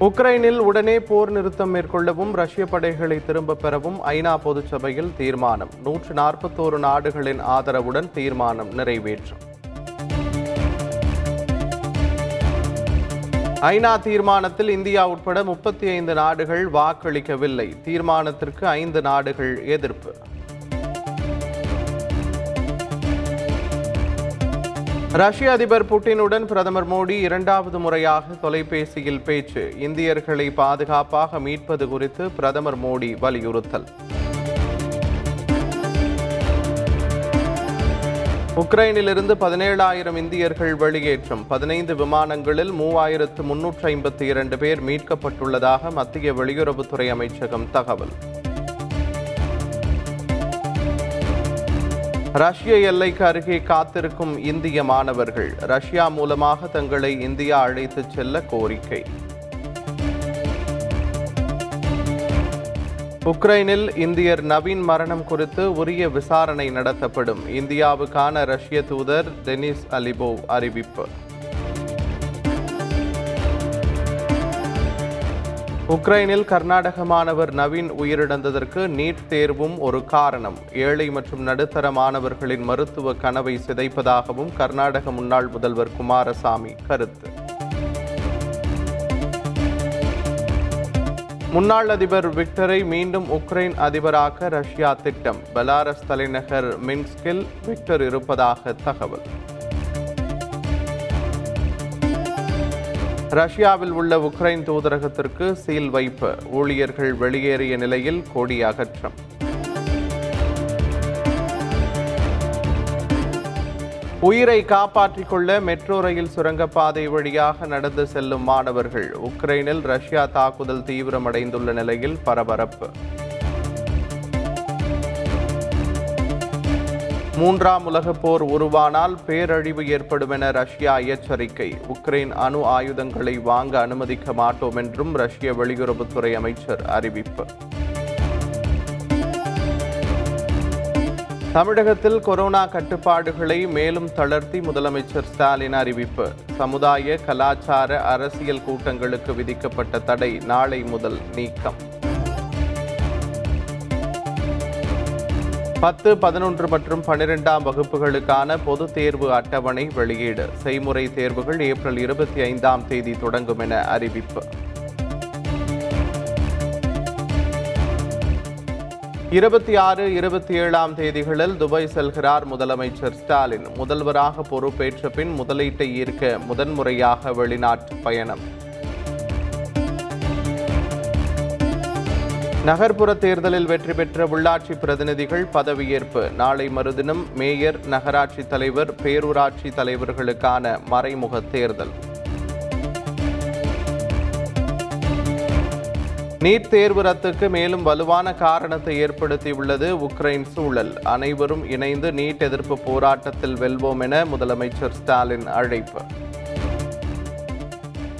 உக்ரைனில் உடனே போர் நிறுத்தம் மேற்கொள்ளவும் ரஷ்ய படைகளை திரும்பப் பெறவும் ஐநா பொதுச்சபையில் தீர்மானம். நூற்று நாற்பத்தோரு நாடுகளின் ஆதரவுடன் தீர்மானம் நிறைவேற்றும். ஐநா தீர்மானத்தில் இந்தியா உட்பட முப்பத்தி ஐந்து நாடுகள் வாக்களிக்கவில்லை. தீர்மானத்திற்கு ஐந்து நாடுகள் எதிர்ப்பு. ரஷ்ய அதிபர் புட்டினுடன் பிரதமர் மோடி இரண்டாவது முறையாக தொலைபேசியில் பேச்சு. இந்தியர்களை பாதுகாப்பாக மீட்பது குறித்து பிரதமர் மோடி வலியுறுத்தல். உக்ரைனிலிருந்து பதினேழாயிரம் இந்தியர்கள் வெளியேற்றம். பதினைந்து விமானங்களில் மூவாயிரத்து முன்னூற்று ஐம்பத்தி இரண்டு பேர் மீட்கப்பட்டுள்ளதாக மத்திய வெளியுறவுத்துறை அமைச்சகம் தகவல். ரஷ்ய எல்லைக்கு அருகே காத்திருக்கும் இந்திய மாணவர்கள் ரஷ்யா மூலமாக தங்களை இந்தியா அழைத்துச் செல்ல கோரிக்கை. உக்ரைனில் இந்தியர் நவீன் மரணம் குறித்து உரிய விசாரணை நடத்தப்படும். இந்தியாவுக்கான ரஷ்ய தூதர் டெனிஸ் அலிபோவ் அறிவிப்பு. உக்ரைனில் கர்நாடக மாணவர் நவீன் உயிரிழந்ததற்கு நீட் தேர்வும் ஒரு காரணம். ஏழை மற்றும் நடுத்தர மாணவர்களின் மருத்துவ கனவை சிதைப்பதாகவும் கர்நாடக முன்னாள் முதல்வர் குமாரசாமி கருத்து. முன்னாள் அதிபர் விக்டரை மீண்டும் உக்ரைன் அதிபராக்க ரஷ்யா திட்டம். பெலாரஸ் தலைநகர் மின்ஸ்கில் விக்டர் இருப்பதாக தகவல். ரஷ்யாவில் உள்ள உக்ரைன் தூதரகத்திற்கு சீல் வைப்பு. ஊழியர்கள் வெளியேறிய நிலையில் கொடி அகற்றம். உயிரை காப்பாற்றிக் கொள்ள மெட்ரோ ரயில் சுரங்கப்பாதை வழியாக நடந்து செல்லும் மாணவர்கள். உக்ரைனில் ரஷ்யா தாக்குதல் தீவிரமடைந்துள்ள நிலையில் பரபரப்பு. மூன்றாம் உலகப் போர் உருவானால் பேரழிவு ஏற்படும் என ரஷ்யா எச்சரிக்கை. உக்ரைன் அணு ஆயுதங்களை வாங்க அனுமதிக்க மாட்டோம் என்றும் ரஷ்ய வெளியுறவுத்துறை அமைச்சர் அறிவிப்பு. தமிழகத்தில் கொரோனா கட்டுப்பாடுகளை மேலும் தளர்த்தி முதலமைச்சர் ஸ்டாலின் அறிவிப்பு. சமுதாய கலாச்சார அரசியல் கூட்டங்களுக்கு விதிக்கப்பட்ட தடை நாளை முதல் நீக்கம். பத்து பதினொன்று மற்றும் பன்னிரெண்டாம் வகுப்புகளுக்கான பொதுத் தேர்வு அட்டவணை வெளியீடு. செய்முறை தேர்வுகள் ஏப்ரல் இருபத்தி ஐந்தாம் தேதி தொடங்கும் என அறிவிப்பு. இருபத்தி ஆறு இருபத்தி ஏழாம் தேதிகளில் துபாய் செல்கிறார் முதலமைச்சர் ஸ்டாலின். முதல்வராக பொறுப்பேற்ற பின் முதலீட்டை ஈர்க்க முதன்முறையாக வெளிநாட்டு பயணம். நகர்ப்புற தேர்தலில் வெற்றி பெற்ற உள்ளாட்சி பிரதிநிதிகள் பதவியேற்பு. நாளை மறுதினம் மேயர் நகராட்சி தலைவர் பேரூராட்சி தலைவர்களுக்கான மறைமுக தேர்தல். நீட் தேர்வு ரத்துக்கு மேலும் வலுவான காரணத்தை ஏற்படுத்தியுள்ளது உக்ரைன் சூழல். அனைவரும் இணைந்து நீட் எதிர்ப்பு போராட்டத்தில் வெல்வோம் என முதலமைச்சர் ஸ்டாலின் அழைப்பு.